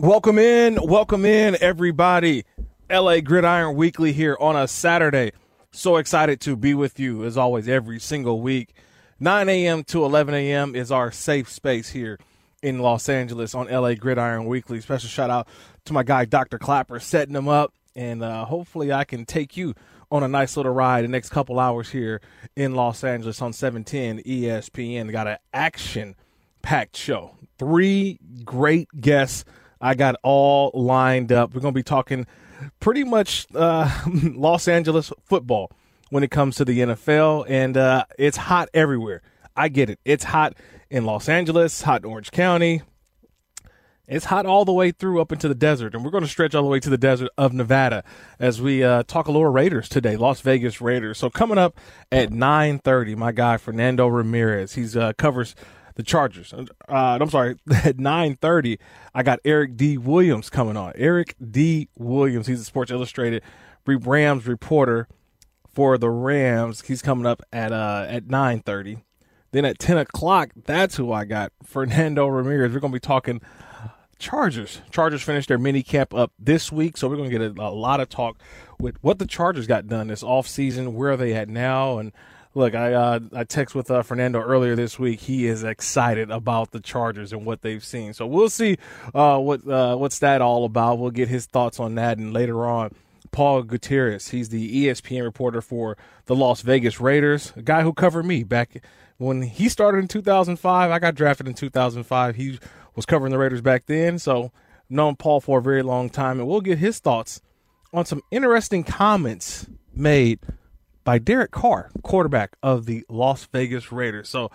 Welcome in, welcome in, everybody. LA Gridiron Weekly here on a Saturday. So excited to be with you as always every single week. 9 a.m. to 11 a.m. is our safe space here in Los Angeles on LA Gridiron Weekly. Special shout out to my guy, Dr. Clapper, setting them up. And uh, hopefully, I can take you on a nice little ride the next couple hours here in Los Angeles on 710 ESPN. Got an action packed show. Three great guests I got all lined up. We're going to be talking pretty much uh, Los Angeles football when it comes to the NFL, and uh, it's hot everywhere. I get it. It's hot in Los Angeles, hot in Orange County. It's hot all the way through up into the desert, and we're going to stretch all the way to the desert of Nevada as we uh, talk a little Raiders today, Las Vegas Raiders. So coming up at 9:30, my guy Fernando Ramirez, he's uh, covers the Chargers. Uh, I'm sorry, at 9:30, I got Eric D. Williams coming on. Eric D. Williams, he's a Sports Illustrated Rams reporter for the Rams. He's coming up at uh at 9:30. Then at 10 o'clock, that's who I got, Fernando Ramirez. We're going to be talking Chargers. Chargers finished their mini camp up this week, so we're going to get a, a lot of talk with what the Chargers got done this off season. Where they at now? And look, I uh, I text with uh, Fernando earlier this week. He is excited about the Chargers and what they've seen. So we'll see uh, what uh, what's that all about. We'll get his thoughts on that, and later on. Paul Gutierrez, he's the ESPN reporter for the Las Vegas Raiders, a guy who covered me back when he started in 2005. I got drafted in 2005. He was covering the Raiders back then, so known Paul for a very long time, and we'll get his thoughts on some interesting comments made by Derek Carr, quarterback of the Las Vegas Raiders. So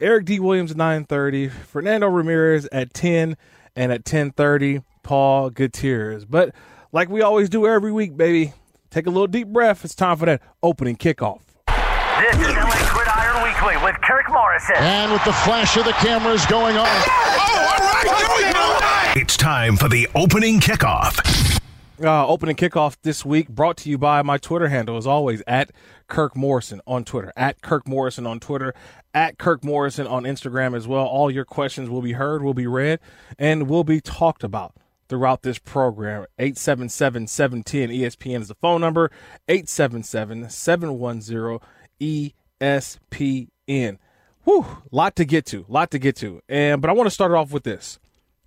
Eric D. Williams at 9:30, Fernando Ramirez at 10, and at 10:30, Paul Gutierrez. But like we always do every week, baby, take a little deep breath. It's time for that opening kickoff. This is LA Gridiron Weekly with Kirk Morrison. And with the flash of the cameras going on. Oh, all right, It's time for the opening kickoff. Uh, opening kickoff this week brought to you by my Twitter handle, as always, at Kirk Morrison on Twitter, at Kirk Morrison on Twitter, at Kirk Morrison on Instagram as well. All your questions will be heard, will be read, and will be talked about throughout this program. 877 710 ESPN is the phone number, 877 710 ESPN. Whew, lot to get to, lot to get to. And but I want to start off with this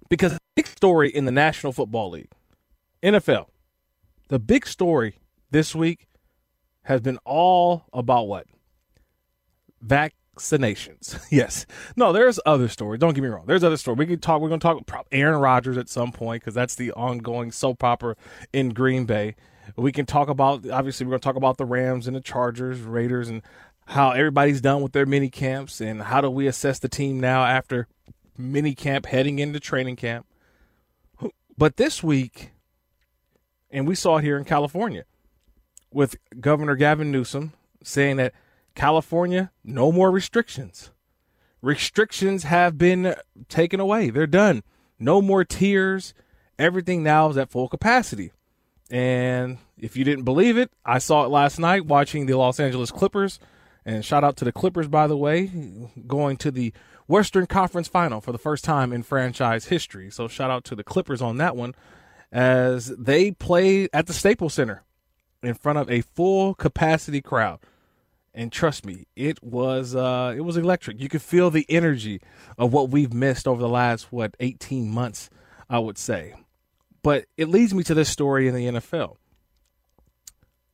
because big story in the National Football League, NFL, the big story this week has been all about what? Vaccinations. yes. No, there's other stories. Don't get me wrong. There's other stories. We can talk. We're going to talk about Aaron Rodgers at some point because that's the ongoing soap opera in Green Bay. We can talk about obviously we're going to talk about the Rams and the Chargers, Raiders, and how everybody's done with their mini camps and how do we assess the team now after mini camp heading into training camp. But this week, and we saw it here in California with Governor Gavin Newsom saying that California, no more restrictions. Restrictions have been taken away. They're done. No more tiers. Everything now is at full capacity. And if you didn't believe it, I saw it last night watching the Los Angeles Clippers. And shout out to the Clippers, by the way, going to the Western Conference Final for the first time in franchise history. So shout out to the Clippers on that one as they play at the Staples Center in front of a full capacity crowd. And trust me, it was uh, it was electric. You could feel the energy of what we've missed over the last what 18 months, I would say. But it leads me to this story in the NFL.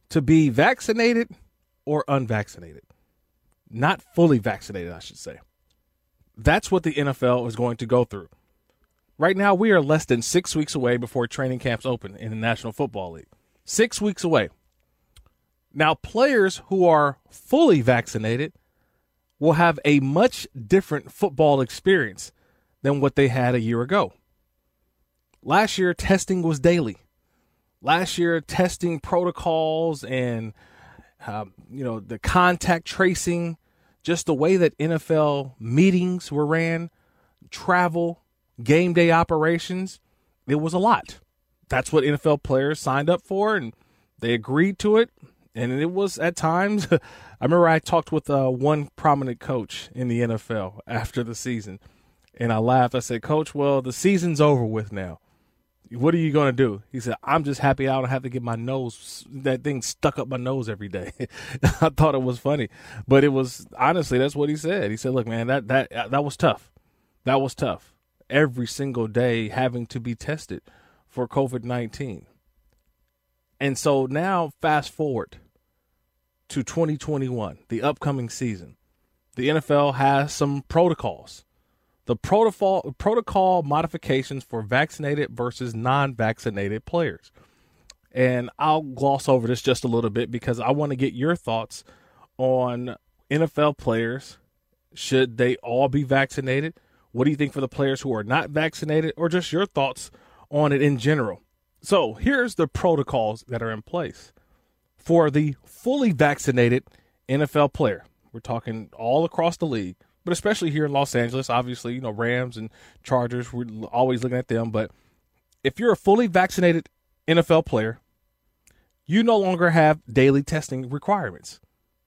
To be vaccinated or unvaccinated, not fully vaccinated, I should say. That's what the NFL is going to go through. Right now, we are less than six weeks away before training camps open in the National Football League. Six weeks away. Now, players who are fully vaccinated will have a much different football experience than what they had a year ago. Last year, testing was daily. Last year, testing protocols and um, you know the contact tracing, just the way that NFL meetings were ran, travel, game day operations, it was a lot. That's what NFL players signed up for, and they agreed to it. And it was at times. I remember I talked with uh, one prominent coach in the NFL after the season, and I laughed. I said, "Coach, well, the season's over with now. What are you going to do? He said, I'm just happy I don't have to get my nose, that thing stuck up my nose every day. I thought it was funny, but it was honestly, that's what he said. He said, look, man, that, that, that was tough. That was tough. Every single day having to be tested for COVID 19. And so now, fast forward to 2021, the upcoming season. The NFL has some protocols the protocol protocol modifications for vaccinated versus non-vaccinated players. And I'll gloss over this just a little bit because I want to get your thoughts on NFL players. Should they all be vaccinated? What do you think for the players who are not vaccinated, or just your thoughts on it in general? So, here's the protocols that are in place for the fully vaccinated NFL player. We're talking all across the league but especially here in Los Angeles, obviously, you know, Rams and Chargers, we're always looking at them. But if you're a fully vaccinated NFL player, you no longer have daily testing requirements.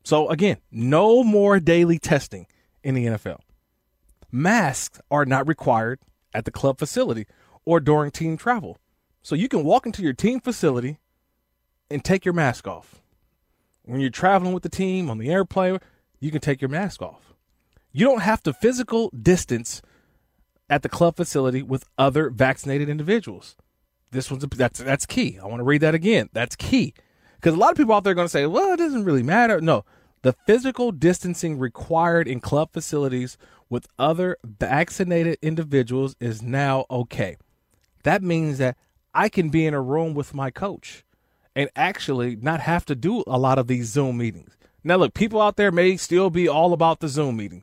So, again, no more daily testing in the NFL. Masks are not required at the club facility or during team travel. So, you can walk into your team facility and take your mask off. When you're traveling with the team on the airplane, you can take your mask off. You don't have to physical distance at the club facility with other vaccinated individuals. This one's that's that's key. I want to read that again. That's key because a lot of people out there are going to say, "Well, it doesn't really matter." No, the physical distancing required in club facilities with other vaccinated individuals is now okay. That means that I can be in a room with my coach and actually not have to do a lot of these Zoom meetings. Now, look, people out there may still be all about the Zoom meeting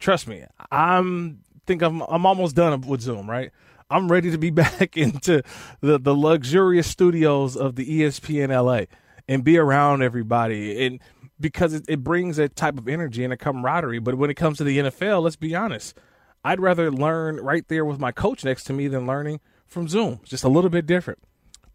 trust me, I'm think I'm I'm almost done with Zoom, right? I'm ready to be back into the the luxurious studios of the ESPN LA and be around everybody and because it, it brings a type of energy and a camaraderie. But when it comes to the NFL, let's be honest, I'd rather learn right there with my coach next to me than learning from Zoom. It's just a little bit different.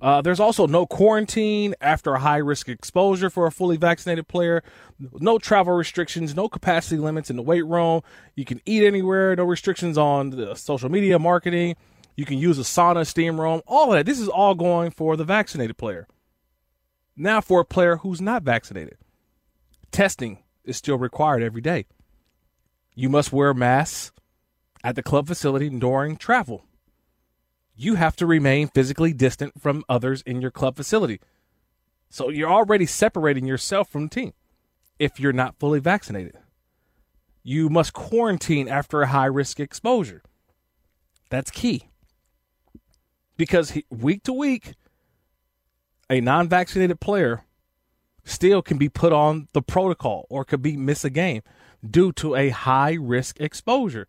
Uh, there's also no quarantine after a high risk exposure for a fully vaccinated player. No travel restrictions, no capacity limits in the weight room. You can eat anywhere, no restrictions on the social media marketing. You can use a sauna, steam room, all of that. This is all going for the vaccinated player. Now, for a player who's not vaccinated, testing is still required every day. You must wear masks at the club facility during travel you have to remain physically distant from others in your club facility. So you're already separating yourself from the team if you're not fully vaccinated. You must quarantine after a high risk exposure. That's key. Because week to week, a non vaccinated player still can be put on the protocol or could be miss a game due to a high risk exposure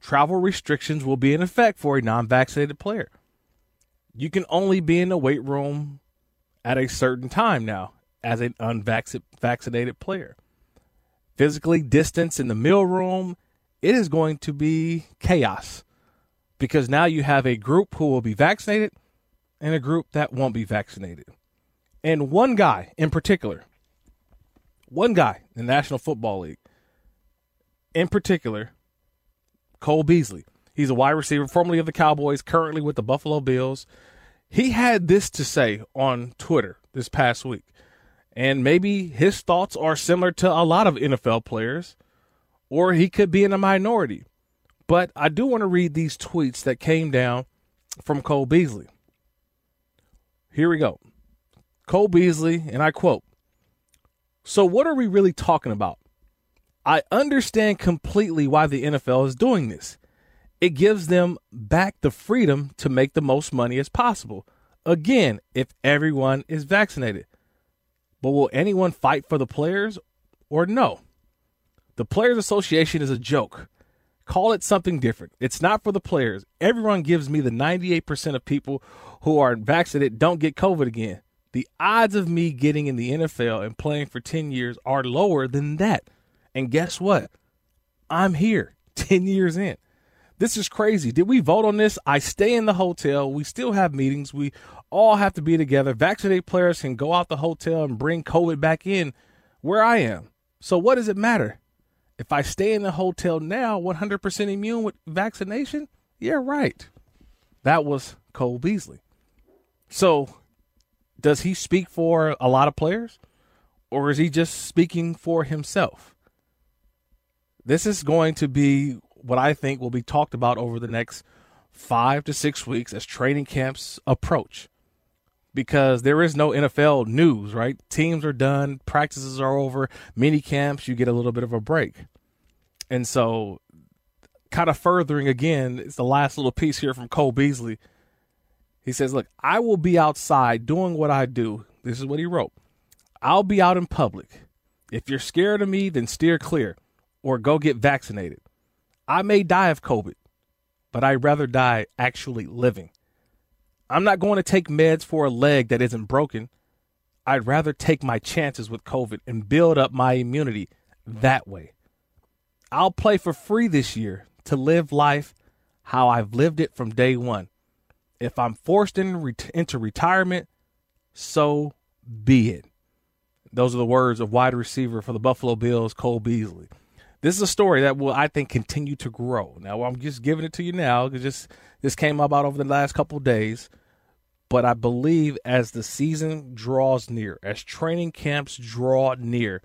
travel restrictions will be in effect for a non vaccinated player. You can only be in the weight room at a certain time now as an unvaccinated player. Physically distance in the meal room, it is going to be chaos because now you have a group who will be vaccinated and a group that won't be vaccinated. And one guy in particular, one guy in the National Football League in particular Cole Beasley. He's a wide receiver, formerly of the Cowboys, currently with the Buffalo Bills. He had this to say on Twitter this past week. And maybe his thoughts are similar to a lot of NFL players, or he could be in a minority. But I do want to read these tweets that came down from Cole Beasley. Here we go. Cole Beasley, and I quote So, what are we really talking about? I understand completely why the NFL is doing this. It gives them back the freedom to make the most money as possible. Again, if everyone is vaccinated. But will anyone fight for the players or no? The Players Association is a joke. Call it something different. It's not for the players. Everyone gives me the 98% of people who are vaccinated don't get COVID again. The odds of me getting in the NFL and playing for 10 years are lower than that. And guess what? I'm here 10 years in. This is crazy. Did we vote on this? I stay in the hotel. We still have meetings. We all have to be together. Vaccinated players can go out the hotel and bring COVID back in where I am. So, what does it matter? If I stay in the hotel now, 100% immune with vaccination? Yeah, right. That was Cole Beasley. So, does he speak for a lot of players, or is he just speaking for himself? This is going to be what I think will be talked about over the next five to six weeks as training camps approach. Because there is no NFL news, right? Teams are done, practices are over, mini camps, you get a little bit of a break. And so, kind of furthering again, it's the last little piece here from Cole Beasley. He says, Look, I will be outside doing what I do. This is what he wrote I'll be out in public. If you're scared of me, then steer clear or go get vaccinated. I may die of COVID, but I'd rather die actually living. I'm not going to take meds for a leg that isn't broken. I'd rather take my chances with COVID and build up my immunity that way. I'll play for free this year to live life how I've lived it from day one. If I'm forced in, into retirement, so be it. Those are the words of wide receiver for the Buffalo Bills, Cole Beasley. This is a story that will, I think, continue to grow. Now, I'm just giving it to you now because just this came about over the last couple days. But I believe as the season draws near, as training camps draw near,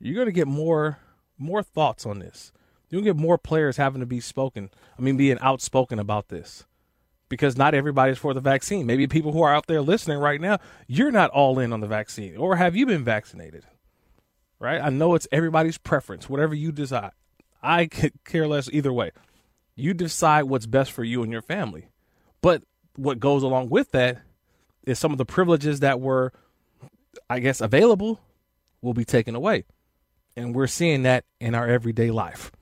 you're going to get more more thoughts on this. You'll get more players having to be spoken. I mean, being outspoken about this because not everybody's for the vaccine. Maybe people who are out there listening right now, you're not all in on the vaccine, or have you been vaccinated? right? I know it's everybody's preference, whatever you decide. I care less either way. You decide what's best for you and your family. But what goes along with that is some of the privileges that were, I guess, available will be taken away. And we're seeing that in our everyday life.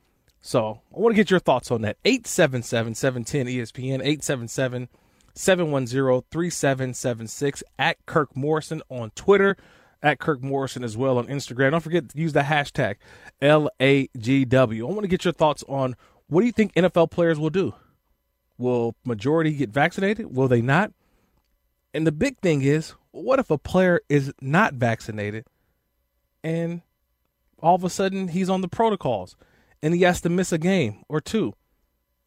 So I want to get your thoughts on that. 877 710 ESPN, 877 710 3776 at Kirk Morrison on Twitter at Kirk Morrison as well on Instagram. Don't forget to use the hashtag LAGW. I want to get your thoughts on what do you think NFL players will do? Will majority get vaccinated? Will they not? And the big thing is, what if a player is not vaccinated and all of a sudden he's on the protocols and he has to miss a game or two?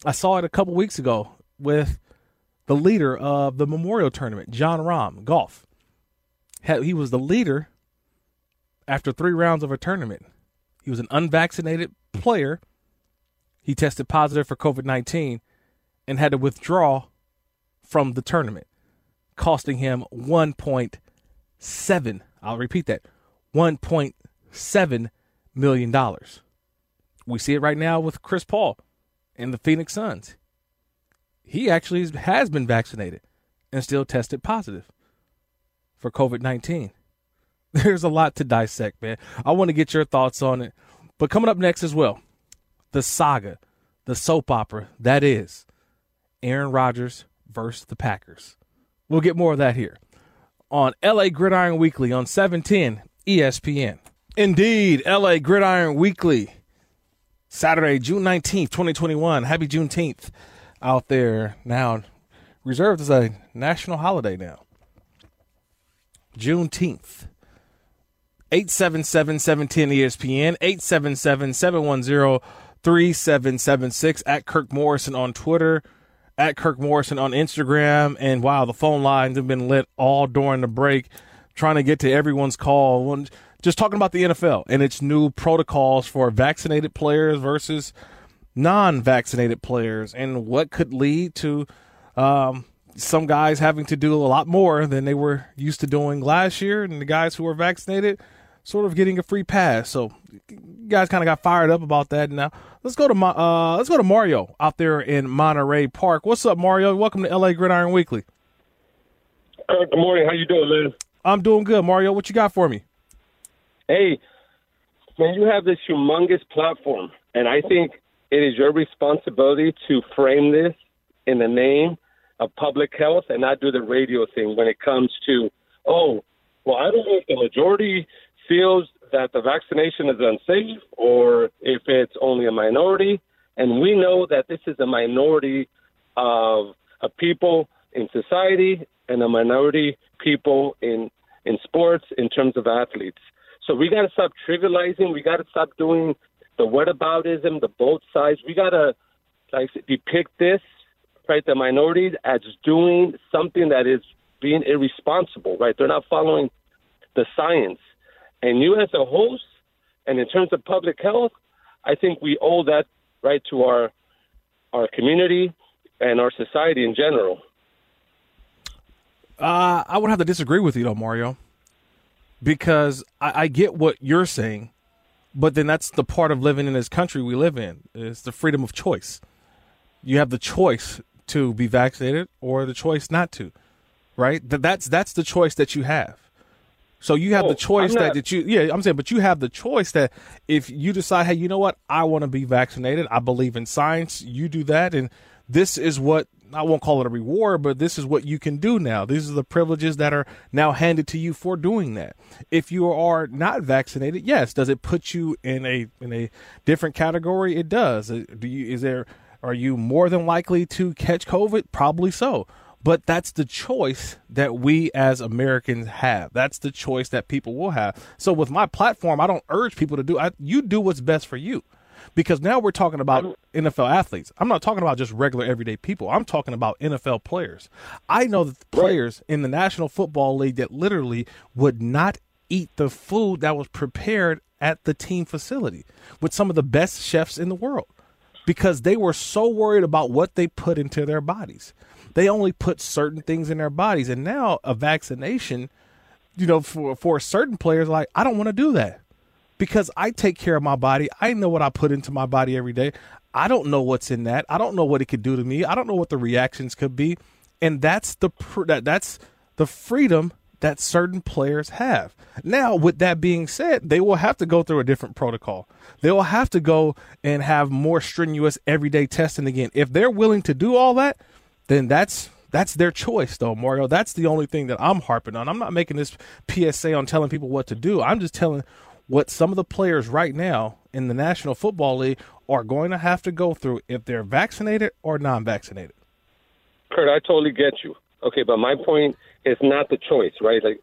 I saw it a couple weeks ago with the leader of the Memorial Tournament, Jon Rahm, golf he was the leader after three rounds of a tournament. He was an unvaccinated player. He tested positive for COVID 19 and had to withdraw from the tournament, costing him 1.7. I'll repeat that 1.7 million dollars. We see it right now with Chris Paul and the Phoenix Suns. He actually has been vaccinated and still tested positive for COVID 19. There's a lot to dissect, man. I want to get your thoughts on it. But coming up next as well, the saga, the soap opera that is Aaron Rodgers versus the Packers. We'll get more of that here on LA Gridiron Weekly on 710 ESPN. Indeed, LA Gridiron Weekly, Saturday, June 19th, 2021. Happy Juneteenth out there now. Reserved as a national holiday now. Juneteenth. 877 710 ESPN, 877 710 3776 at Kirk Morrison on Twitter, at Kirk Morrison on Instagram. And wow, the phone lines have been lit all during the break, trying to get to everyone's call. Just talking about the NFL and its new protocols for vaccinated players versus non vaccinated players and what could lead to um, some guys having to do a lot more than they were used to doing last year, and the guys who were vaccinated sort of getting a free pass. So guys kind of got fired up about that. Now let's go to uh, let's go to Mario out there in Monterey Park. What's up, Mario? Welcome to LA Gridiron Weekly. Uh, good morning. How you doing, man? I'm doing good, Mario. What you got for me? Hey, man, you have this humongous platform, and I think it is your responsibility to frame this in the name of public health and not do the radio thing when it comes to, oh, well, I don't know if the majority feels that the vaccination is unsafe or if it's only a minority. And we know that this is a minority of, of people in society and a minority people in in sports in terms of athletes. So we got to stop trivializing. We got to stop doing the whataboutism, the both sides. We got to like depict this right, the minorities as doing something that is being irresponsible, right? They're not following the science. And you, as a host, and in terms of public health, I think we owe that right to our our community and our society in general. Uh, I would have to disagree with you though, Mario, because I, I get what you're saying, but then that's the part of living in this country we live in. It's the freedom of choice. You have the choice to be vaccinated or the choice not to, right? That that's that's the choice that you have. So you have Oh, the choice I'm that, that you yeah, I'm saying, but you have the choice that if you decide, hey, you know what, I want to be vaccinated. I believe in science. You do that, and this is what I won't call it a reward, but this is what you can do now. These are the privileges that are now handed to you for doing that. If you are not vaccinated, yes, does it put you in a in a different category? It does. Uh, Do you is there are you more than likely to catch COVID? Probably so. But that's the choice that we as Americans have. That's the choice that people will have. So with my platform, I don't urge people to do. I, you do what's best for you, because now we're talking about NFL athletes. I'm not talking about just regular everyday people. I'm talking about NFL players. I know that the players in the National Football League that literally would not eat the food that was prepared at the team facility with some of the best chefs in the world because they were so worried about what they put into their bodies. They only put certain things in their bodies, and now a vaccination, you know, for for certain players, like I don't want to do that because I take care of my body. I know what I put into my body every day. I don't know what's in that. I don't know what it could do to me. I don't know what the reactions could be, and that's the pr- that that's the freedom that certain players have. Now, with that being said, they will have to go through a different protocol. They will have to go and have more strenuous everyday testing again. If they're willing to do all that, then that's that's their choice though, Mario. That's the only thing that I'm harping on. I'm not making this PSA on telling people what to do. I'm just telling what some of the players right now in the National Football League are going to have to go through if they're vaccinated or non-vaccinated. Kurt, I totally get you. Okay, but my point is not the choice, right? Like,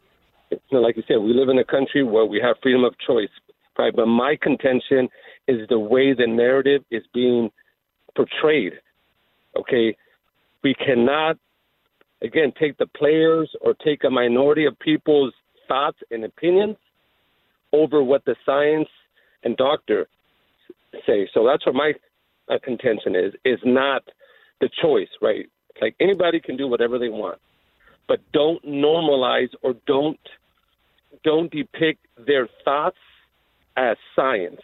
it's not like you said, we live in a country where we have freedom of choice, right? But my contention is the way the narrative is being portrayed. Okay, we cannot, again, take the players or take a minority of people's thoughts and opinions over what the science and doctor say. So that's what my uh, contention is: is not the choice, right? Like anybody can do whatever they want, but don't normalize or don't don't depict their thoughts as science.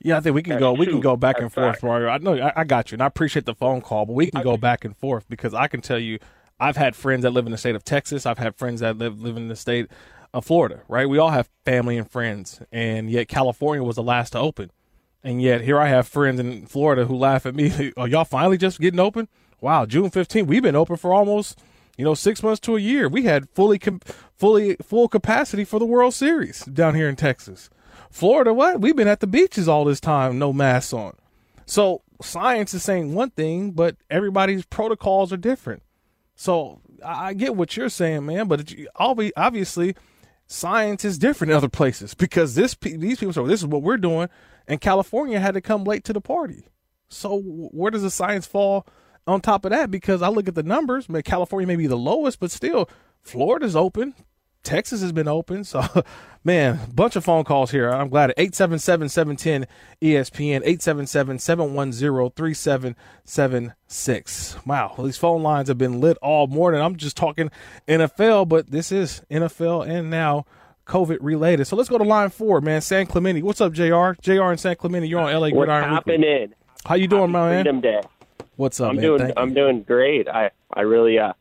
Yeah, I think we can go. We can go back and forth, fact. Mario. I know I, I got you, and I appreciate the phone call, but we can go back and forth because I can tell you, I've had friends that live in the state of Texas. I've had friends that live live in the state of Florida. Right? We all have family and friends, and yet California was the last to open, and yet here I have friends in Florida who laugh at me. Are y'all finally just getting open? Wow, June 15th. We've been open for almost you know six months to a year. We had fully fully full capacity for the World Series down here in Texas. Florida, what? We've been at the beaches all this time, no masks on. So science is saying one thing, but everybody's protocols are different. So I get what you're saying, man, but obviously science is different in other places because this these people say this is what we're doing, and California had to come late to the party. So where does the science fall on top of that? Because I look at the numbers, California may be the lowest, but still Florida's open. Texas has been open. So, man, bunch of phone calls here. I'm glad. 877 710 ESPN, 877 710 3776. Wow, these phone lines have been lit all morning. I'm just talking NFL, but this is NFL and now COVID related. So let's go to line four, man. San Clemente. What's up, JR? JR and San Clemente, you're on LA What's Gridiron Weekly. happening? How you doing, Happy my man? Freedom Day. What's up, I'm man? doing. Thank I'm you. doing great. I I really uh,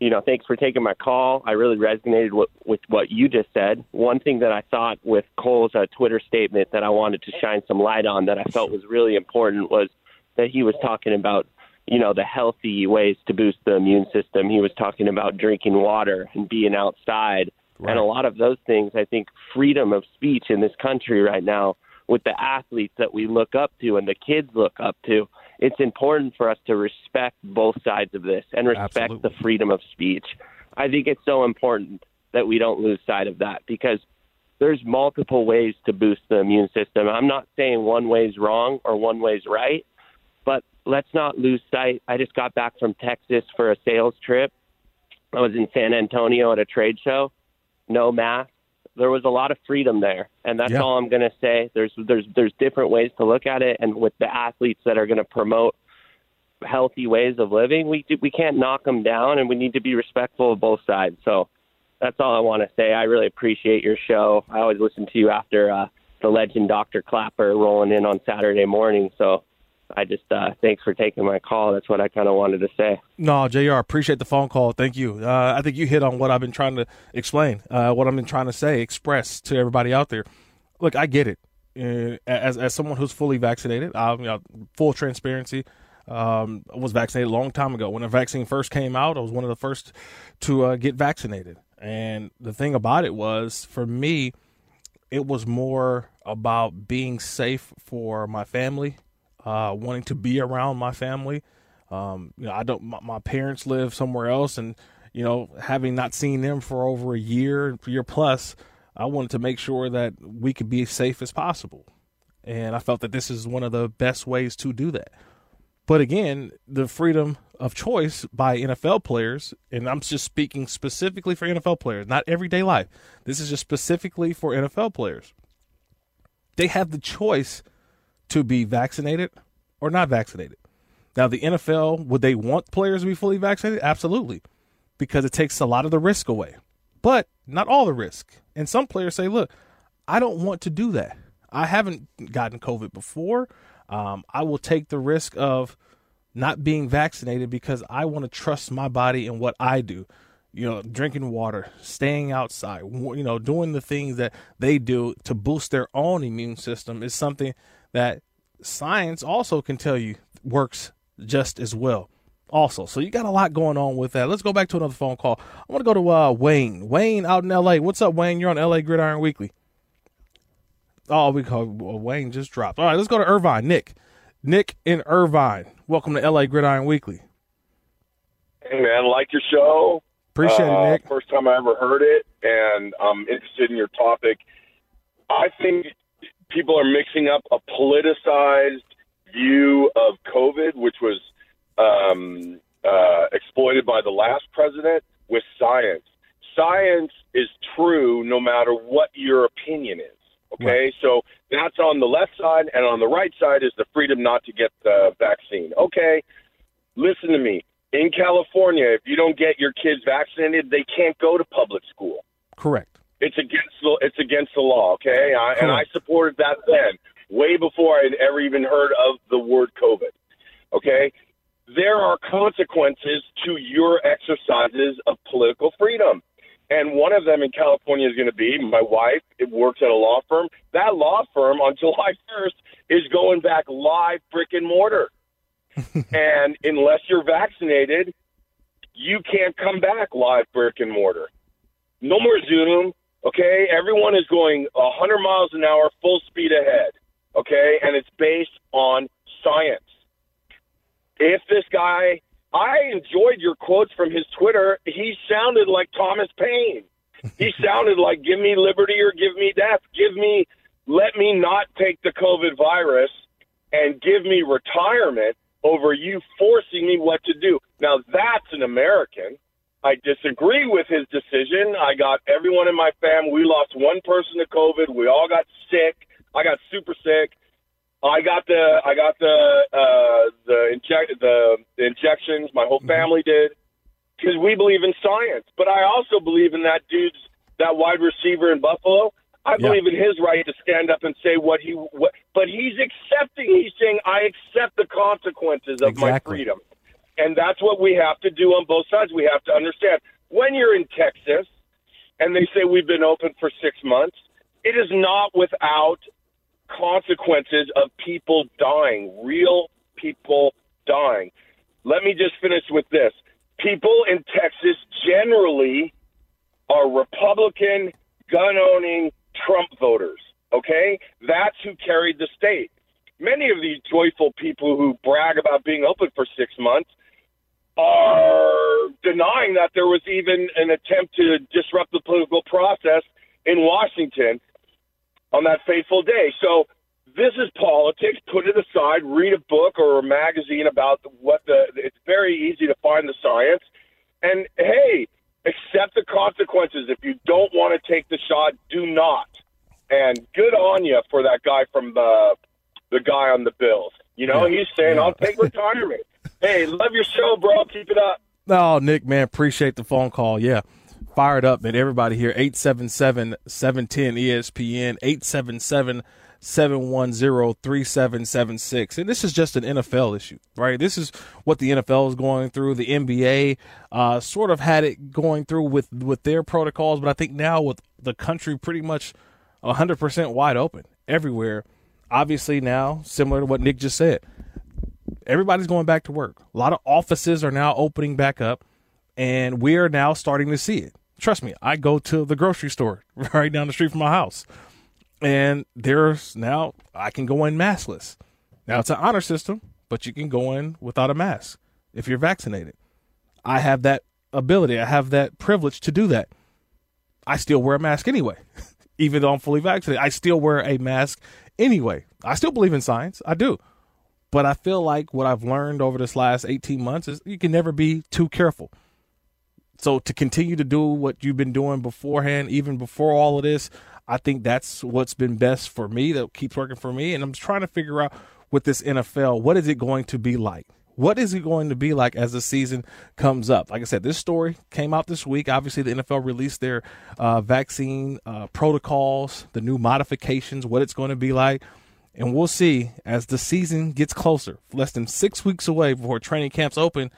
you know, thanks for taking my call. I really resonated with, with what you just said. One thing that I thought with Cole's uh, Twitter statement that I wanted to shine some light on that I felt was really important was that he was talking about you know the healthy ways to boost the immune system. He was talking about drinking water and being outside. And a lot of those things, I think freedom of speech in this country right now with the athletes that we look up to and the kids look up to, it's important for us to respect both sides of this and respect Absolutely. the freedom of speech. I think it's so important that we don't lose sight of that because there's multiple ways to boost the immune system. I'm not saying one way's wrong or one way's right, but let's not lose sight. I just got back from Texas for a sales trip. I was in San Antonio at a trade show. No mask. There was a lot of freedom there, and that's Yeah. all I'm going to say. There's there's there's different ways to look at it, and with the athletes that are going to promote healthy ways of living, we we can't knock them down, and we need to be respectful of both sides. So that's all I want to say. I really appreciate your show. I always listen to you after uh, the legend Dr. Clapper rolling in on Saturday morning. So I just uh, thanks for taking my call. That's what I kind of wanted to say. No, Jr. Appreciate the phone call. Thank you. Uh, I think you hit on what I've been trying to explain, uh, what I've been trying to say, express to everybody out there. Look, I get it. Uh, as as someone who's fully vaccinated, um, you know, full transparency. Um, I was vaccinated a long time ago. When the vaccine first came out, I was one of the first to uh, get vaccinated. And the thing about it was, for me, it was more about being safe for my family, uh, wanting to be around my family. Um, you know, I don't. My, my parents live somewhere else, and you know, having not seen them for over a year, year plus, I wanted to make sure that we could be as safe as possible. And I felt that this is one of the best ways to do that. But again, the freedom of choice by NFL players, and I'm just speaking specifically for NFL players, not everyday life. This is just specifically for NFL players. They have the choice to be vaccinated or not vaccinated. Now, the NFL, would they want players to be fully vaccinated? Absolutely, because it takes a lot of the risk away, but not all the risk. And some players say, look, I don't want to do that. I haven't gotten COVID before. Um, I will take the risk of not being vaccinated because I want to trust my body and what I do. You know, drinking water, staying outside, you know, doing the things that they do to boost their own immune system is something that science also can tell you works just as well. Also, so you got a lot going on with that. Let's go back to another phone call. I want to go to uh, Wayne. Wayne out in LA. What's up, Wayne? You're on LA Gridiron Weekly. Oh, we call well, Wayne just dropped. All right, let's go to Irvine. Nick, Nick in Irvine. Welcome to LA Gridiron Weekly. Hey man, like your show. Appreciate Uh, it, Nick. First time I ever heard it, and I'm interested in your topic. I think people are mixing up a politicized view of COVID, which was um, uh, exploited by the last president, with science. Science is true no matter what your opinion is. Okay, so that's on the left side, and on the right side is the freedom not to get the vaccine. Okay, listen to me. In California, if you don't get your kids vaccinated, they can't go to public school. Correct. It's against the it's against the law. Okay, I, and I supported that then, way before I had ever even heard of the word COVID. Okay, there are consequences to your exercises of political freedom. And one of them in California is going to be my wife. It works at a law firm. That law firm on July 1st is going back live brick and mortar. and unless you're vaccinated, you can't come back live brick and mortar. No more Zoom. Okay, everyone is going 100 miles an hour, full speed ahead. Okay, and it's based on science. If this guy, I enjoyed your quotes from his Twitter. He sounded like Thomas Paine. He sounded like "Give me liberty or give me death. Give me, let me not take the COVID virus, and give me retirement over you forcing me what to do." Now that's an American. I disagree with his decision. I got everyone in my family. We lost one person to COVID. We all got sick. I got super sick. I got the I got the uh, the inject the, the injections. My whole family did because we believe in science. But I also believe in that dude's that wide receiver in Buffalo. I Yeah. believe in his right to stand up and say what he what. But he's accepting. He's saying I accept the consequences of my freedom. And that's what we have to do on both sides. We have to understand when you're in Texas and they say we've been open for six months, it is not without consequences of people dying, real people dying. Let me just finish with this. People in Texas generally are Republican, gun owning Trump voters. Okay? That's who carried the state. Many of these joyful people who brag about being open for six months are denying that there was even an attempt to disrupt the political process in Washington on that fateful day. So this is politics. Put it aside. Read a book or a magazine about what the. It's very easy to find the science. And hey, accept the consequences. If you don't want to take the shot, do not. And good on you for that guy from the the guy on the Bills. You know, yeah. he's saying, "I'll take retirement." hey, love your show, bro. Keep it up. No, Nick, man, appreciate the phone call. Yeah, fired up, and everybody here 877 710 ESPN 877 710 3776. And this is just an NFL issue, right? This is what the NFL is going through. The NBA uh, sort of had it going through with, with their protocols, but I think now with the country pretty much 100% wide open everywhere, obviously now, similar to what Nick just said, everybody's going back to work. A lot of offices are now opening back up, and we are now starting to see it. Trust me, I go to the grocery store right down the street from my house and there's now I can go in maskless. Now it's an honor system, but you can go in without a mask if you're vaccinated. I have that ability. I have that privilege to do that. I still wear a mask anyway, even though I'm fully vaccinated. I still wear a mask anyway. I still believe in science. I do. But I feel like what I've learned over this last 18 months is you can never be too careful. So to continue to do what you've been doing beforehand, even before all of this, I think that's what's been best for me, that keeps working for me. And I'm trying to figure out with this NFL, what is it going to be like? What is it going to be like as the season comes up? Like I said, this story came out this week. Obviously, the NFL released their uh, vaccine uh, protocols, the new modifications, what it's going to be like. And we'll see as the season gets closer, less than six weeks away before training camps open,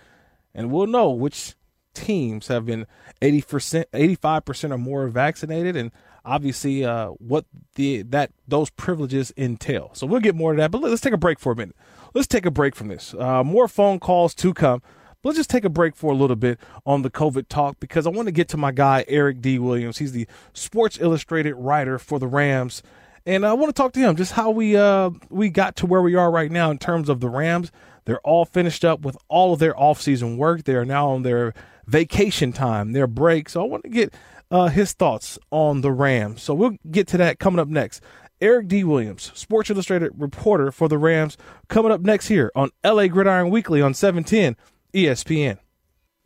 and we'll know which teams have been 80%, 85% or more vaccinated. And obviously uh, what the that those privileges entail. So we'll get more to that, but let's take a break for a minute. Let's take a break from this. Uh, more phone calls to come. But let's just take a break for a little bit on the COVID talk because I want to get to my guy Eric D. Williams. He's the Sports Illustrated writer for the Rams, and I want to talk to him just how we uh, we got to where we are right now in terms of the Rams. They're all finished up with all of their offseason work. They are now on their vacation time, their break. So I want to get uh, his thoughts on the Rams. So we'll get to that coming up next. Eric D. Williams, Sports Illustrated reporter for the Rams, coming up next here on LA Gridiron Weekly on 710 ESPN.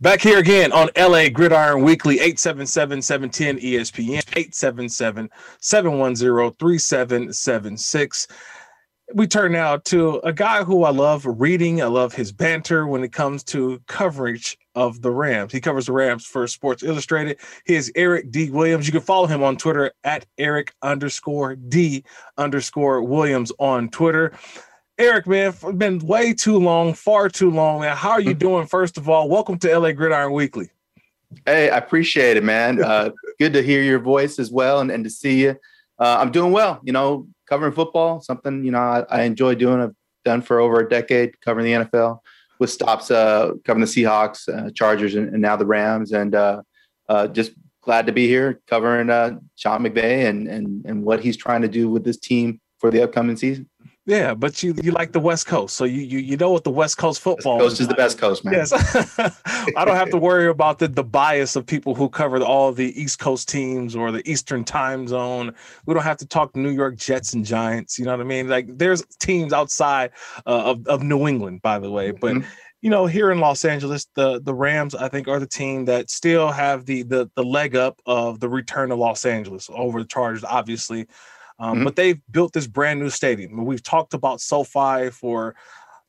Back here again on LA Gridiron Weekly, 877 710 ESPN, 877 710 3776 we turn now to a guy who I love reading. I love his banter when it comes to coverage of the Rams. He covers the Rams for Sports Illustrated. He is Eric D. Williams. You can follow him on Twitter at Eric underscore D underscore Williams on Twitter. Eric, man, it's been way too long, far too long, man. How are you mm-hmm. doing? First of all, welcome to LA Gridiron Weekly. Hey, I appreciate it, man. Uh, good to hear your voice as well and, and to see you. Uh, I'm doing well. You know, covering football, something you know I, I, enjoy doing. I've done for over a decade, covering the NFL with stops uh, covering the Seahawks, uh, Chargers, and, and, now the Rams, and uh, uh, just glad to be here covering uh, Sean McVay and and and what he's trying to do with this team for the upcoming season. Yeah, but you you like the West Coast, so you you, you know what the West Coast football West Coast is, is the best coast, man. Yes, I don't have to worry about the the bias of people who cover all the East Coast teams or the Eastern Time Zone. We don't have to talk New York Jets and Giants. You know what I mean? Like there's teams outside uh, of of New England, by the way, but. Mm-hmm you know, here in Los Angeles, the the Rams, I think, are the team that still have the the the leg up of the return to Los Angeles over the Chargers, obviously. Um, mm-hmm. But they've built this brand new stadium. We've talked about SoFi for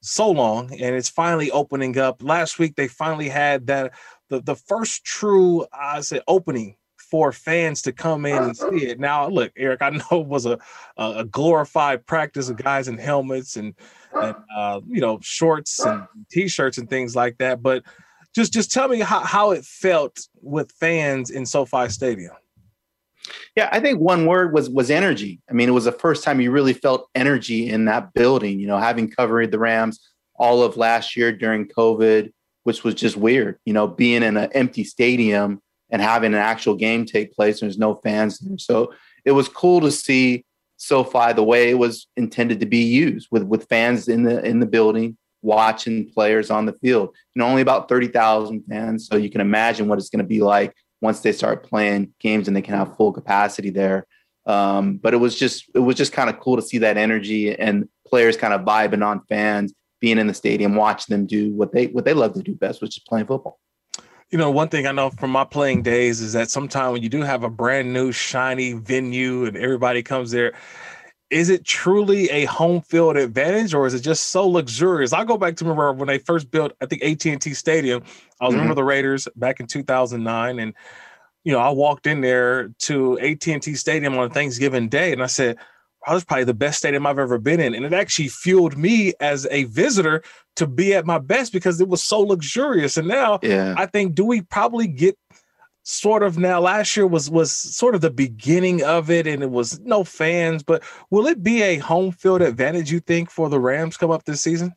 so long, and it's finally opening up. Last week, they finally had that the, the first true, I say, opening for fans to come in and see it. Now, look, Eric, I know it was a a glorified practice of guys in helmets and and uh, you know shorts and t-shirts and things like that, but just just tell me how, how it felt with fans in SoFi Stadium. Yeah, I think one word was was energy. I mean, it was the first time you really felt energy in that building. You know, having covered the Rams all of last year during COVID, which was just weird. You know, being in an empty stadium and having an actual game take place. and There's no fans there, so it was cool to see SoFi the way it was intended to be used, with with fans in the in the building watching players on the field. And only about thirty thousand fans, so you can imagine what it's going to be like once they start playing games and they can have full capacity there. Um, but it was just it was just kind of cool to see that energy and players kind of vibing on fans, being in the stadium, watching them do what they what they love to do best, which is playing football. You know, one thing I know from my playing days is that sometimes when you do have a brand new shiny venue and everybody comes there, is it truly a home field advantage or is it just so luxurious? I go back to remember when they first built, I think AT&T Stadium. I was mm-hmm. remember the Raiders back in 2009 and you know, I walked in there to AT&T Stadium on Thanksgiving Day and I said, wow, that's probably the best stadium I've ever been in. And it actually fueled me as a visitor to be at my best because it was so luxurious. And now yeah. I think do we probably get sort of now last year was was sort of the beginning of it and it was no fans but will it be a home field advantage you think for the rams come up this season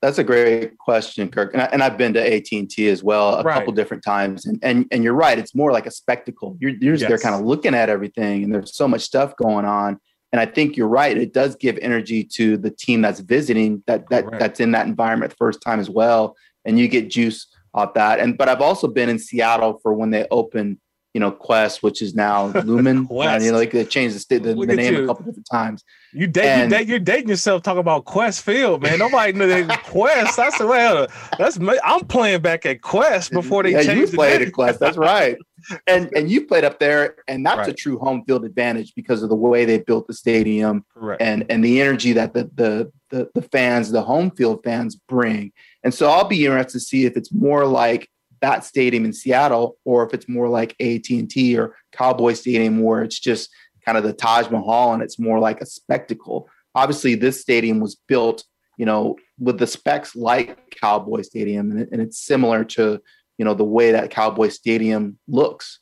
that's a great question kirk and, I, have been to at&t as well a right. couple different times and, and and you're right it's more like a spectacle you're, you're yes. there kind of looking at everything and there's so much stuff going on and i think you're right it does give energy to the team that's visiting that that that's in that environment the first time as well and you get juice that. And but I've also been in Seattle for when they opened, you know, Qwest, which is now Lumen. and, you know, like they changed the, the, the name you. a couple different times. You date, and, you date, you're dating yourself talking about Qwest Field, man. Nobody knew that Qwest. That's the way. That's I'm playing back at Qwest before they yeah, changed. You played at Qwest. That's right. and and you played up there, and that's right. a true home field advantage because of the way they built the stadium, Correct. and and the energy that the, the the the fans, the home field fans bring. And so I'll be interested to see if it's more like that stadium in Seattle or if it's more like AT&T or Cowboy Stadium where it's just kind of the Taj Mahal and it's more like a spectacle. Obviously, this stadium was built, you know, with the specs like Cowboy Stadium, and, it, and it's similar to, you know, the way that Cowboy Stadium looks.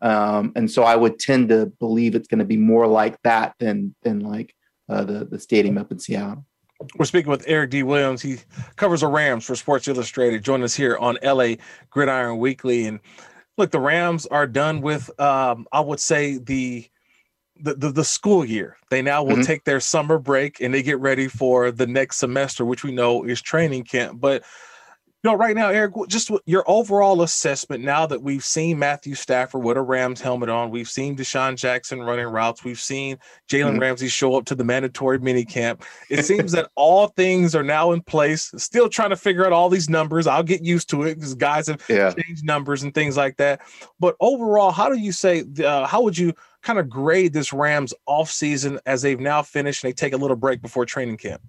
Um, and so I would tend to believe it's going to be more like that than than like uh, the the stadium up in Seattle. We're speaking with Eric D. Williams. He covers the Rams for Sports Illustrated. Join us here on LA Gridiron Weekly. And look, the Rams are done with, um, I would say, the, the the, the school year. They now will mm-hmm. take their summer break and they get ready for the next semester, which we know is training camp. But know, right now, Eric, just your overall assessment now that we've seen Matthew Stafford with a Rams helmet on, we've seen DeSean Jackson running routes, we've seen Jalen mm-hmm. Ramsey show up to the mandatory mini camp. It seems that all things are now in place. Still trying to figure out all these numbers. I'll get used to it because guys have yeah. changed numbers and things like that. But overall, how do you say? Uh, how would you kind of grade this Rams off season as they've now finished and they take a little break before training camp?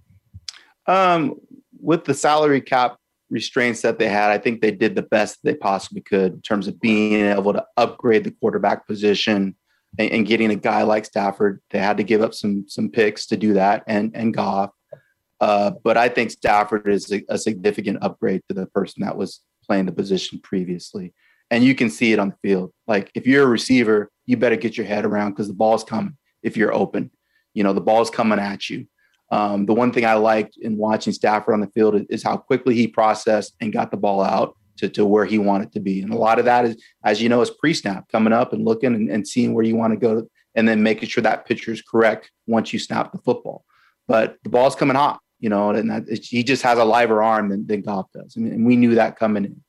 Um, with the salary cap restraints that they had, I think they did the best they possibly could in terms of being able to upgrade the quarterback position and, and, getting a guy like Stafford. They had to give up some some picks to do that, and and Goff. Uh, but I think Stafford is a, a, significant upgrade to the person that was playing the position previously, and you can see it on the field. Like if you're a receiver, you better get your head around because the ball's coming. If you're open, you know the ball's coming at you. Um, the one thing I liked in watching Stafford on the field is, how quickly he processed and got the ball out to, to where he wanted to be. And a lot of that is, as you know, is pre-snap coming up and looking and, and seeing where you want to go and then making sure that pitcher is correct once you snap the football. But the ball's coming hot, you know, and that, he just has a liver arm than, than Goff does. and we knew that coming in.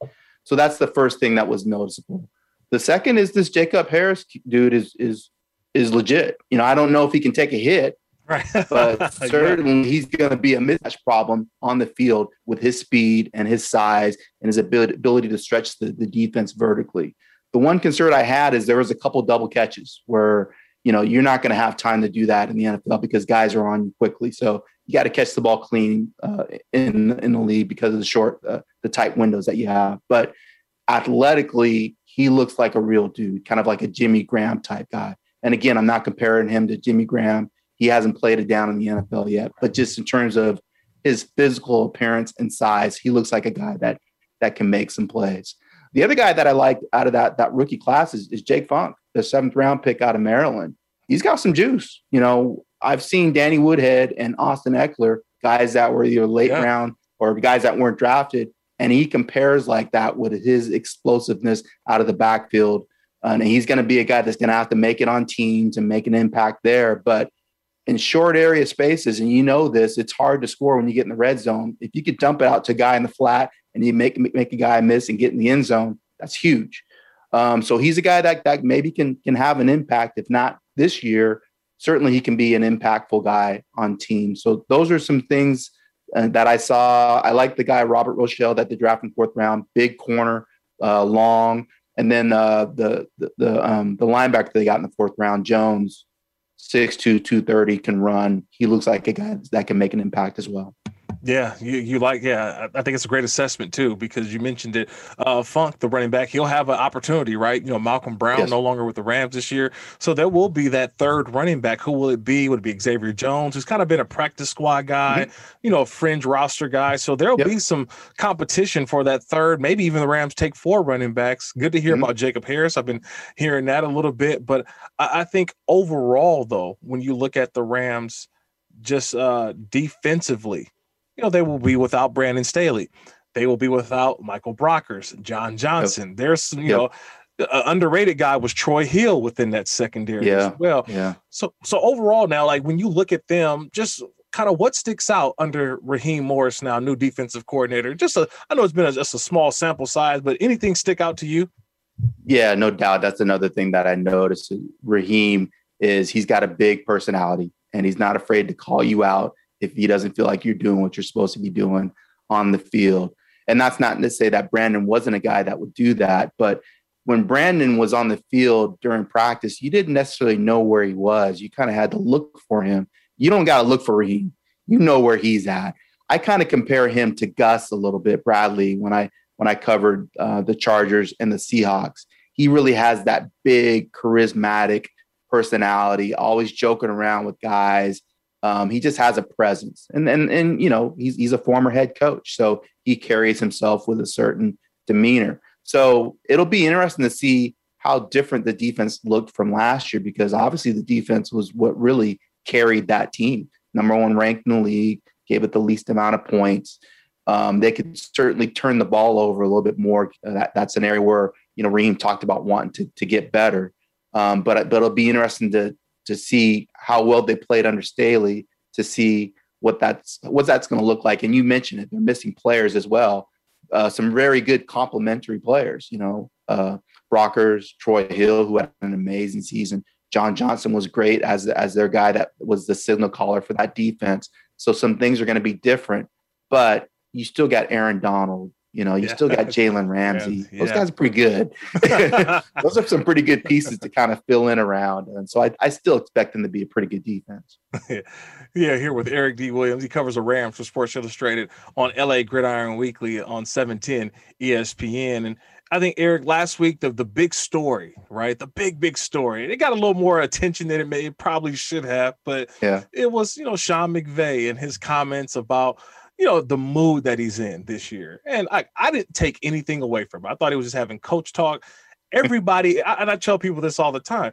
So that's the first thing that was noticeable. The second is this Jacob Harris dude is is is legit. You know, I don't know if he can take a hit, Right. but certainly he's going to be a mismatch problem on the field with his speed and his size and his ability, ability to stretch the, the defense vertically. The one concern I had is there was a couple double catches where, you know, you're not going to have time to do that in the NFL because guys are on you quickly. So you got to catch the ball clean uh, in in the league because of the short, uh, the tight windows that you have. But athletically, he looks like a real dude, kind of like a Jimmy Graham type guy. And again, I'm not comparing him to Jimmy Graham he hasn't played it down in the NFL yet, but just in terms of his physical appearance and size, he looks like a guy that that can make some plays. The other guy that I like out of that that rookie class is, is Jake Funk, the seventh round pick out of Maryland. He's got some juice. You know, I've seen Danny Woodhead and Austin Ekeler, guys that were either late yeah. round or guys that weren't drafted, and he compares like that with his explosiveness out of the backfield. and he's going to be a guy that's going to have to make it on teams and make an impact there. But in short area spaces, and you know this, it's hard to score when you get in the red zone. If you could dump it out to a guy in the flat and you make make a guy miss and get in the end zone, that's huge. Um, so he's a guy that that maybe can can have an impact, if not this year, certainly he can be an impactful guy on teams. So those are some things uh, that I saw. I like the guy Robert Rochell that they draft in fourth round, big corner, uh, long, and then uh, the the the, um, the linebacker they got in the fourth round, Jones, 6'2", 230, can run. He looks like a guy that can make an impact as well. Yeah, you, you like, yeah, I think it's a great assessment too, because you mentioned it. Uh, Funk, the running back, he'll have an opportunity, right? You know, Malcolm Brown yes. no longer with the Rams this year. So there will be that third running back. Who will it be? Would it be Xavier Jones, who's kind of been a practice squad guy, mm-hmm. you know, a fringe roster guy. So there'll yep. be some competition for that third. Maybe even the Rams take four running backs. Good to hear mm-hmm. about Jacob Harris. I've been hearing that a little bit. But I, I think overall, though, when you look at the Rams, just uh, defensively, you know, they will be without Brandon Staley. They will be without Michael Brockers, John Johnson. Yep. There's, you yep. know, an underrated guy was Troy Hill within that secondary yeah. as well. Yeah. So, so overall now, like when you look at them, just kind of what sticks out under Raheem Morris now, new defensive coordinator. Just a, I know it's been a, just a small sample size, but anything stick out to you? Yeah, no doubt. That's another thing that I noticed. Raheem is he's got a big personality and he's not afraid to call you out if he doesn't feel like you're doing what you're supposed to be doing on the field. And that's not to say that Brandon wasn't a guy that would do that, but when Brandon was on the field during practice, you didn't necessarily know where he was. You kind of had to look for him. You don't got to look for Raheem. You know where he's at. I kind of compare him to Gus a little bit, Bradley, when I when I covered uh, the Chargers and the Seahawks. He really has that big, charismatic personality, always joking around with guys, um, he just has a presence, and and and you know he's he's a former head coach, so he carries himself with a certain demeanor. So it'll be interesting to see how different the defense looked from last year because obviously the defense was what really carried that team. Number one ranked in the league, gave it the least amount of points. Um, they could certainly turn the ball over a little bit more. That, that's an area where you know Reem talked about wanting to to get better. Um, but but it'll be interesting to to see how well they played under Staley, to see what that's what that's going to look like. And you mentioned it; they're missing players as well. Uh, some very good complementary players. You know, uh, Brockers, Troy Hill, who had an amazing season. John Johnson was great as as their guy that was the signal caller for that defense. So some things are going to be different, but you still got Aaron Donald, you know, you yeah. still got Jalen Ramsey. Yeah. Those guys are pretty good. Those are some pretty good pieces to kind of fill in around. And so I, I still expect them to be a pretty good defense. yeah, here with Eric D. Williams. He covers the Rams for Sports Illustrated on LA Gridiron Weekly on 710 ESPN. And I think Eric, last week the the big story, right? The big big story. It got a little more attention than it may it probably should have, but yeah, it was you know Sean McVay and his comments about you know, the mood that he's in this year. And I, I didn't take anything away from him. I thought he was just having coach talk. Everybody, and I tell people this all the time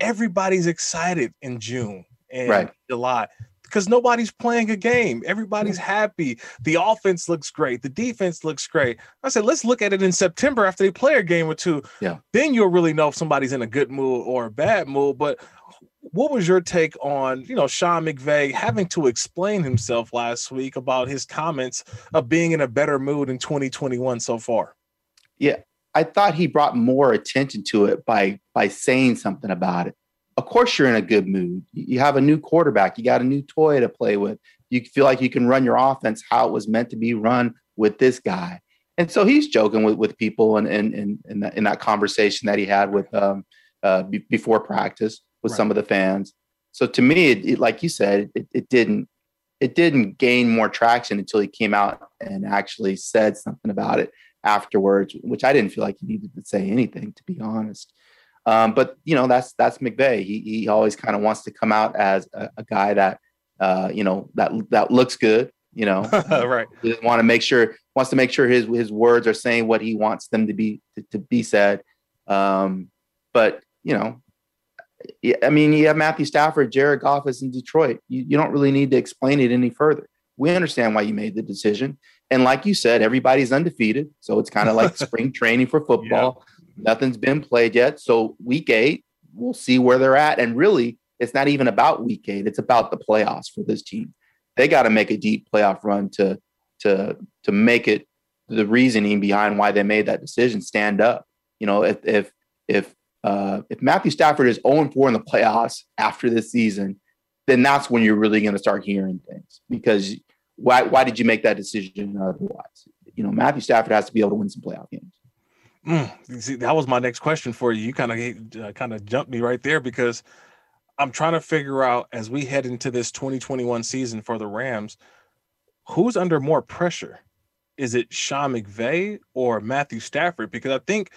everybody's excited in June and right. July because nobody's playing a game. Everybody's happy. The offense looks great. The defense looks great. I said, let's look at it in September after they play a game or two. Yeah. Then you'll really know if somebody's in a good mood or a bad mood. But what was your take on you know Sean McVay having to explain himself last week about his comments of being in a better mood in 2021 so far? Yeah, I thought he brought more attention to it by by saying something about it. Of course, you're in a good mood. You have a new quarterback. You got a new toy to play with. You feel like you can run your offense how it was meant to be run with this guy. And so he's joking with, with people and in, in, in, that, in that conversation that he had with um, uh, b- before practice with right. some of the fans. So to me, it, it, like you said, it, it didn't it didn't gain more traction until he came out and actually said something about it afterwards, which I didn't feel like he needed to say anything, to be honest. Um, but you know, that's that's McVay. He he always kind of wants to come out as a, a guy that uh, you know that that looks good. You know, right? Want to make sure wants to make sure his his words are saying what he wants them to be to, to be said. Um, but you know, I mean, you have Matthew Stafford, Jared Goff is in Detroit. You, you don't really need to explain it any further. We understand why you made the decision. And like you said, everybody's undefeated. So it's kind of like spring training for football. Yeah. Nothing's been played yet. So week eight, we'll see where they're at. And really, it's not even about week eight, it's about the playoffs for this team. They got to make a deep playoff run to to to make it the reasoning behind why they made that decision stand up. You know, if if if Uh, if Matthew Stafford is 0 4 in the playoffs after this season, then that's when you're really going to start hearing things because why, why did you make that decision otherwise? You know, Matthew Stafford has to be able to win some playoff games. Mm, see, that was my next question for you. You kind of uh, kind of jumped me right there because I'm trying to figure out as we head into this 2021 season for the Rams, who's under more pressure? Is it Sean McVay or Matthew Stafford? Because I think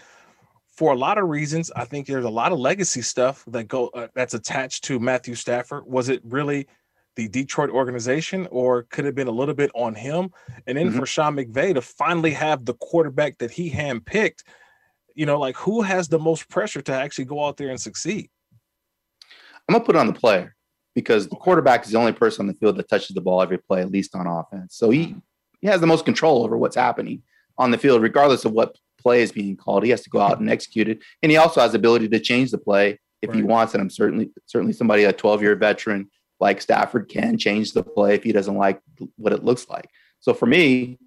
for a lot of reasons, I think there's a lot of legacy stuff that go uh, that's attached to Matthew Stafford. Was it really the Detroit organization, or could have been a little bit on him? And then mm-hmm. for Sean McVay to finally have the quarterback that he handpicked, you know, like who has the most pressure to actually go out there and succeed? I'm gonna put it on the player because the quarterback is the only person on the field that touches the ball every play, at least on offense. So he he has the most control over what's happening on the field, regardless of what play is being called. He has to go out and execute it, and he also has the ability to change the play if right. he wants. And I'm certainly certainly somebody a 12 year veteran like Stafford can change the play if he doesn't like what it looks like. So for me,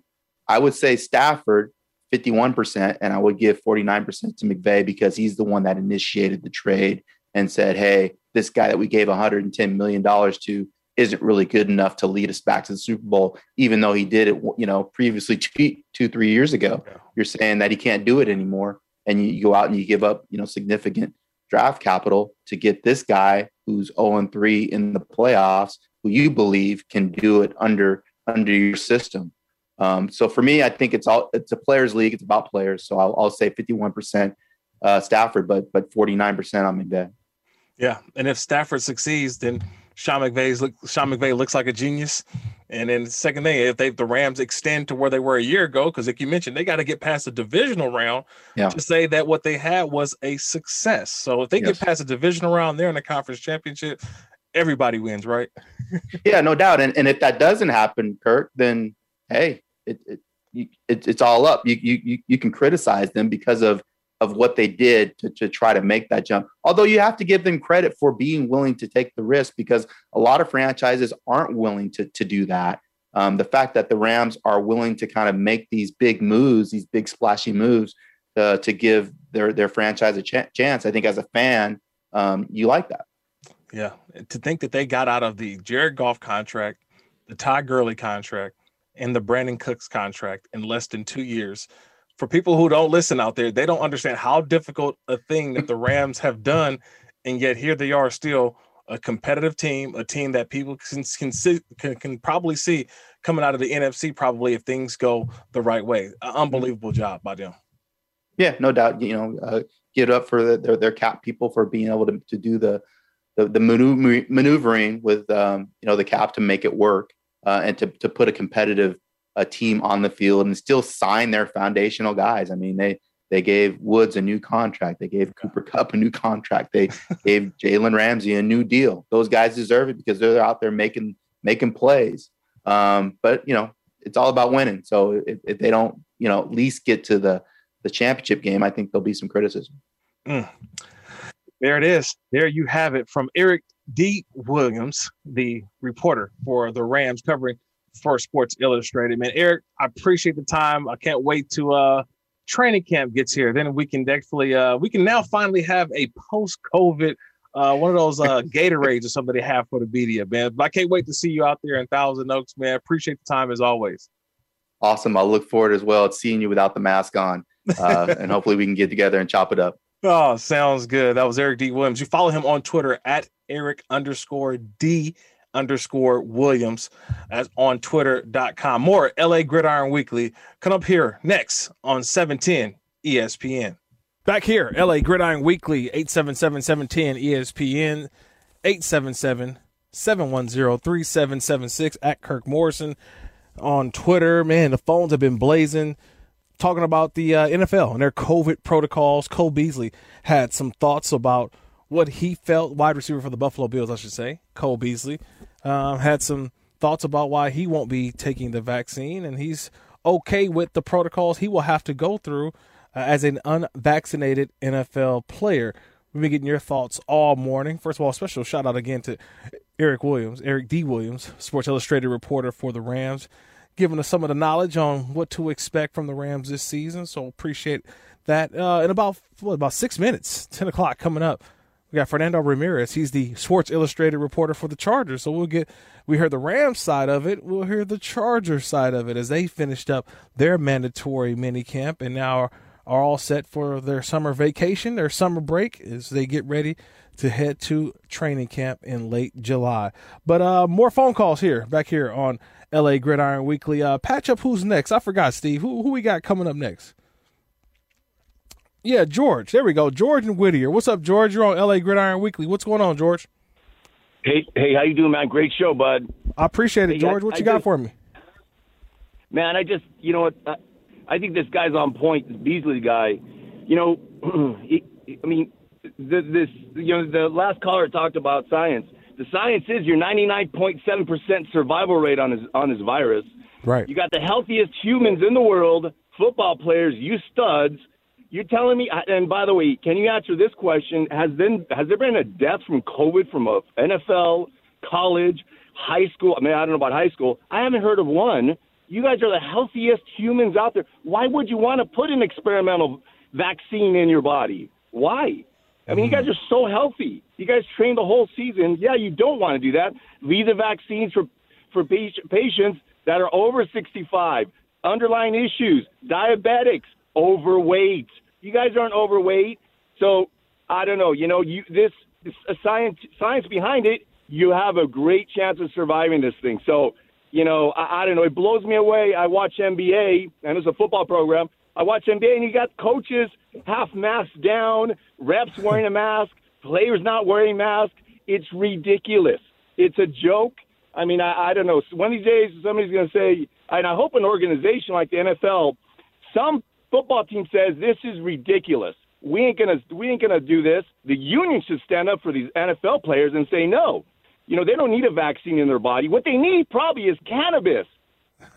I would say Stafford 51%, and I would give 49% to McVay because he's the one that initiated the trade and said, hey, this guy that we gave 110 million dollars to isn't really good enough to lead us back to the Super Bowl, even though he did it, you know, previously two, two three years ago. Yeah. You're saying that he can't do it anymore, and you, go out and you give up, you know, significant draft capital to get this guy who's 0 and 3 in the playoffs, who you believe can do it under under your system. Um, so for me, I think it's all it's a players' league. It's about players. So I'll, I'll say 51 percent uh, Stafford, but but 49 percent on McVay. Yeah, and if Stafford succeeds, then Sean McVay's look, Sean McVay looks like a genius. And then the second thing, if they the Rams extend to where they were a year ago, because like you mentioned, they got to get past the divisional round yeah. to say that what they had was a success. So if they yes. get past the divisional round, they're in the conference championship. Everybody wins, right? yeah, no doubt. And and if that doesn't happen, Kirk, then hey, it, it, it it's all up. You, you you can criticize them because of of what they did to, to try to make that jump. Although you have to give them credit for being willing to take the risk because a lot of franchises aren't willing to, to do that. Um, the fact that the Rams are willing to kind of make these big moves, these big splashy moves uh, to give their, their franchise a ch- chance, I think as a fan, um, you like that. Yeah. To think that they got out of the Jared Goff contract, the Todd Gurley contract, and the Brandin Cooks contract in less than two years for people who don't listen out there, they don't understand how difficult a thing that the Rams have done, and yet here they are still a competitive team, a team that people can can, see, can, can probably see coming out of the NFC probably if things go the right way. Unbelievable job by them. Yeah, no doubt. You know, uh, get up for the, their their cap people for being able to, to do the the, the maneuvering with um, you know the cap to make it work uh, and to to put a competitive a team on the field and still sign their foundational guys. I mean, they they gave Woods a new contract. They gave Cooper Kupp a new contract. They gave Jalen Ramsey a new deal. Those guys deserve it because they're out there making making plays. Um, but you know, it's all about winning. So if, if, they don't, you know, at least get to the the championship game, I think there'll be some criticism. Mm. There it is. There you have it from Eric D. Williams, the reporter for the Rams covering for Sports Illustrated. Man, Eric, I appreciate the time. I can't wait to uh training camp gets here. Then we can definitely uh we can now finally have a post-COVID uh one of those uh Gatorades or something they have for the media, man. But I can't wait to see you out there in Thousand Oaks, man. Appreciate the time as always. Awesome. I look forward as well to seeing you without the mask on. Uh, and hopefully we can get together and chop it up. Oh, sounds good. That was Eric D. Williams. You follow him on Twitter at Eric underscore D underscore Williams as on twitter.com. More LA Gridiron Weekly come up here next on 710 ESPN. Back here, LA Gridiron Weekly, 877 710 ESPN, 877 710 3776 at Kirk Morrison on Twitter. Man, the phones have been blazing talking about the uh, NFL and their COVID protocols. Cole Beasley had some thoughts about what he felt, wide receiver for the Buffalo Bills, I should say, Cole Beasley, uh, had some thoughts about why he won't be taking the vaccine, and he's okay with the protocols he will have to go through uh, as an unvaccinated NFL player. We've been getting your thoughts all morning. First of all, special shout out again to Eric Williams, Eric D. Williams, Sports Illustrated reporter for the Rams, giving us some of the knowledge on what to expect from the Rams this season. So appreciate that uh, in about what, about six minutes, ten o'clock coming up. We got Fernando Ramirez. He's the Sports Illustrated reporter for the Chargers. So we'll get we heard the Rams side of it. We'll hear the Chargers side of it as they finished up their mandatory mini camp and now are, are all set for their summer vacation, their summer break as they get ready to head to training camp in late July. But uh, more phone calls here back here on LA Gridiron Weekly. Uh, patch up who's next. I forgot, Steve. Who who we got coming up next? Yeah, George. There we go. George and Whittier. What's up, George? You're on LA Gridiron Weekly. What's going on, George? Hey, hey, how you doing, man? Great show, bud. I appreciate it, Hey, George. I- What I you got just- for me? Man, I just, you know what? I, I think this guy's on point. This Beasley guy, you know, he, I mean, the, this, you know, the last caller talked about science. The science is your 99.7 percent survival rate on his on his virus. Right. You got the healthiest humans in the world, football players, you studs. You're telling me, uh, and by the way, can you answer this question? Has been has there been a death from COVID from a NFL, college, high school? I mean, I don't know about high school. I haven't heard of one. You guys are the healthiest humans out there. Why would you want to put an experimental vaccine in your body? Why? I mean, you guys are so healthy. You guys train the whole season. Yeah, you don't want to do that. Leave the vaccines for for patients that are over 65, underlying issues, diabetics, overweight. You guys aren't overweight, so I don't know. You know, you this is a science science behind it. You have a great chance of surviving this thing. So, you know, I, I don't know. It blows me away. I watch NBA, and it's a football program. I watch NBA, and you got coaches half masked down, reps wearing a mask, players not wearing masks. It's ridiculous. It's a joke. I mean, I, I don't know. One of these days, somebody's going to say, and I hope an organization like the NFL, some football team says this is ridiculous. We ain't gonna we ain't gonna do this. The union should stand up for these NFL players and say no. You know, they don't need a vaccine in their body. What they need probably is cannabis.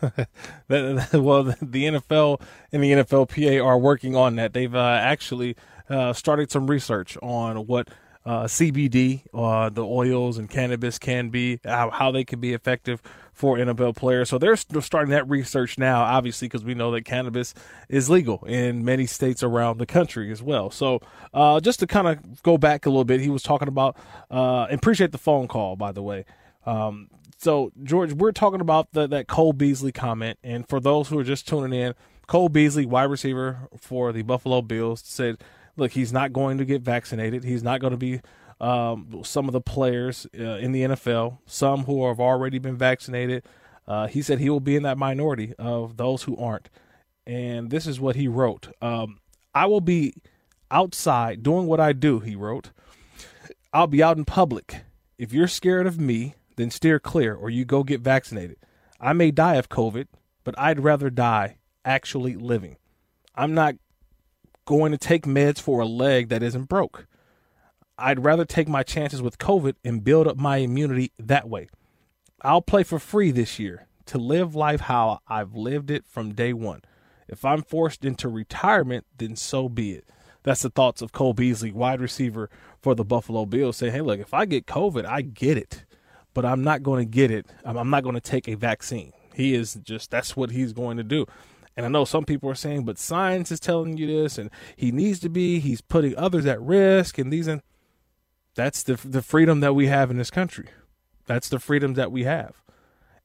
Well, the NFL and the NFLPA are working on that. They've uh, actually uh, started some research on what uh, CBD, uh, the oils and cannabis can be, how, how they can be effective for NFL players. So they're starting that research now, obviously, because we know that cannabis is legal in many states around the country as well. So uh, just to kind of go back a little bit, he was talking about, uh, appreciate the phone call, by the way. Um, so George, we're talking about the, that Cole Beasley comment, and for those who are just tuning in, Cole Beasley, wide receiver for the Buffalo Bills, said, "Look, he's not going to get vaccinated. He's not going to be um, some of the players uh, in the NFL, some who have already been vaccinated. Uh, he said he will be in that minority of those who aren't." And this is what he wrote: um, "I will be outside doing what I do." He wrote. I'll be out in public. If you're scared of me, then steer clear or you go get vaccinated. I may die of COVID, but I'd rather die actually living. I'm not going to take meds for a leg that isn't broke. I'd rather take my chances with COVID and build up my immunity that way. I'll play for free this year to live life how I've lived it from day one. If I'm forced into retirement, then so be it. That's the thoughts of Cole Beasley, wide receiver for the Buffalo Bills, saying, hey, look, if I get COVID, I get it, but I'm not going to get it. I'm not going to take a vaccine. He is just, that's what he's going to do. And I know some people are saying, but science is telling you this, and he needs to be, he's putting others at risk, and these, and that's the, the freedom that we have in this country. That's the freedom that we have.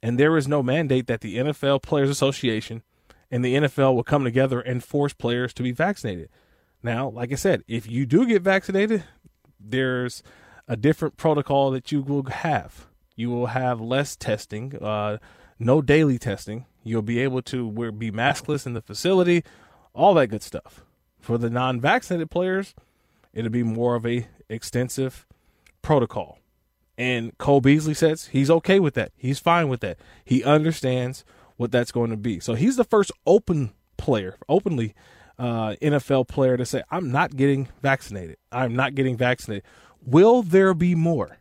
And there is no mandate that the NFL Players Association and the NFL will come together and force players to be vaccinated. Now, like I said, if you do get vaccinated, there's a different protocol that you will have. You will have less testing, uh, no daily testing. You'll be able to be maskless in the facility, all that good stuff. For the non-vaccinated players, it'll be more of a extensive protocol. And Cole Beasley says he's okay with that. He's fine with that. He understands what that's going to be. So he's the first open player, openly uh, NFL player to say, I'm not getting vaccinated. I'm not getting vaccinated. Will there be more?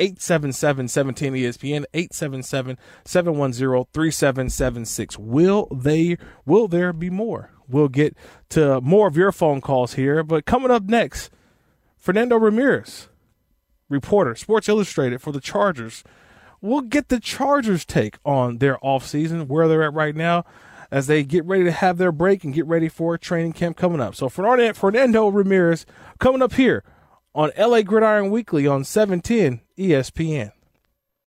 877 17 ESPN 877 710 3776. Will they will there be more? We'll get to more of your phone calls here, but coming up next, Fernando Ramirez, reporter, Sports Illustrated for the Chargers. We'll get the Chargers take on their offseason, where they're at right now. as they get ready to have their break and get ready for training camp coming up. So Fernando Ramirez coming up here on LA Gridiron Weekly on 710 ESPN.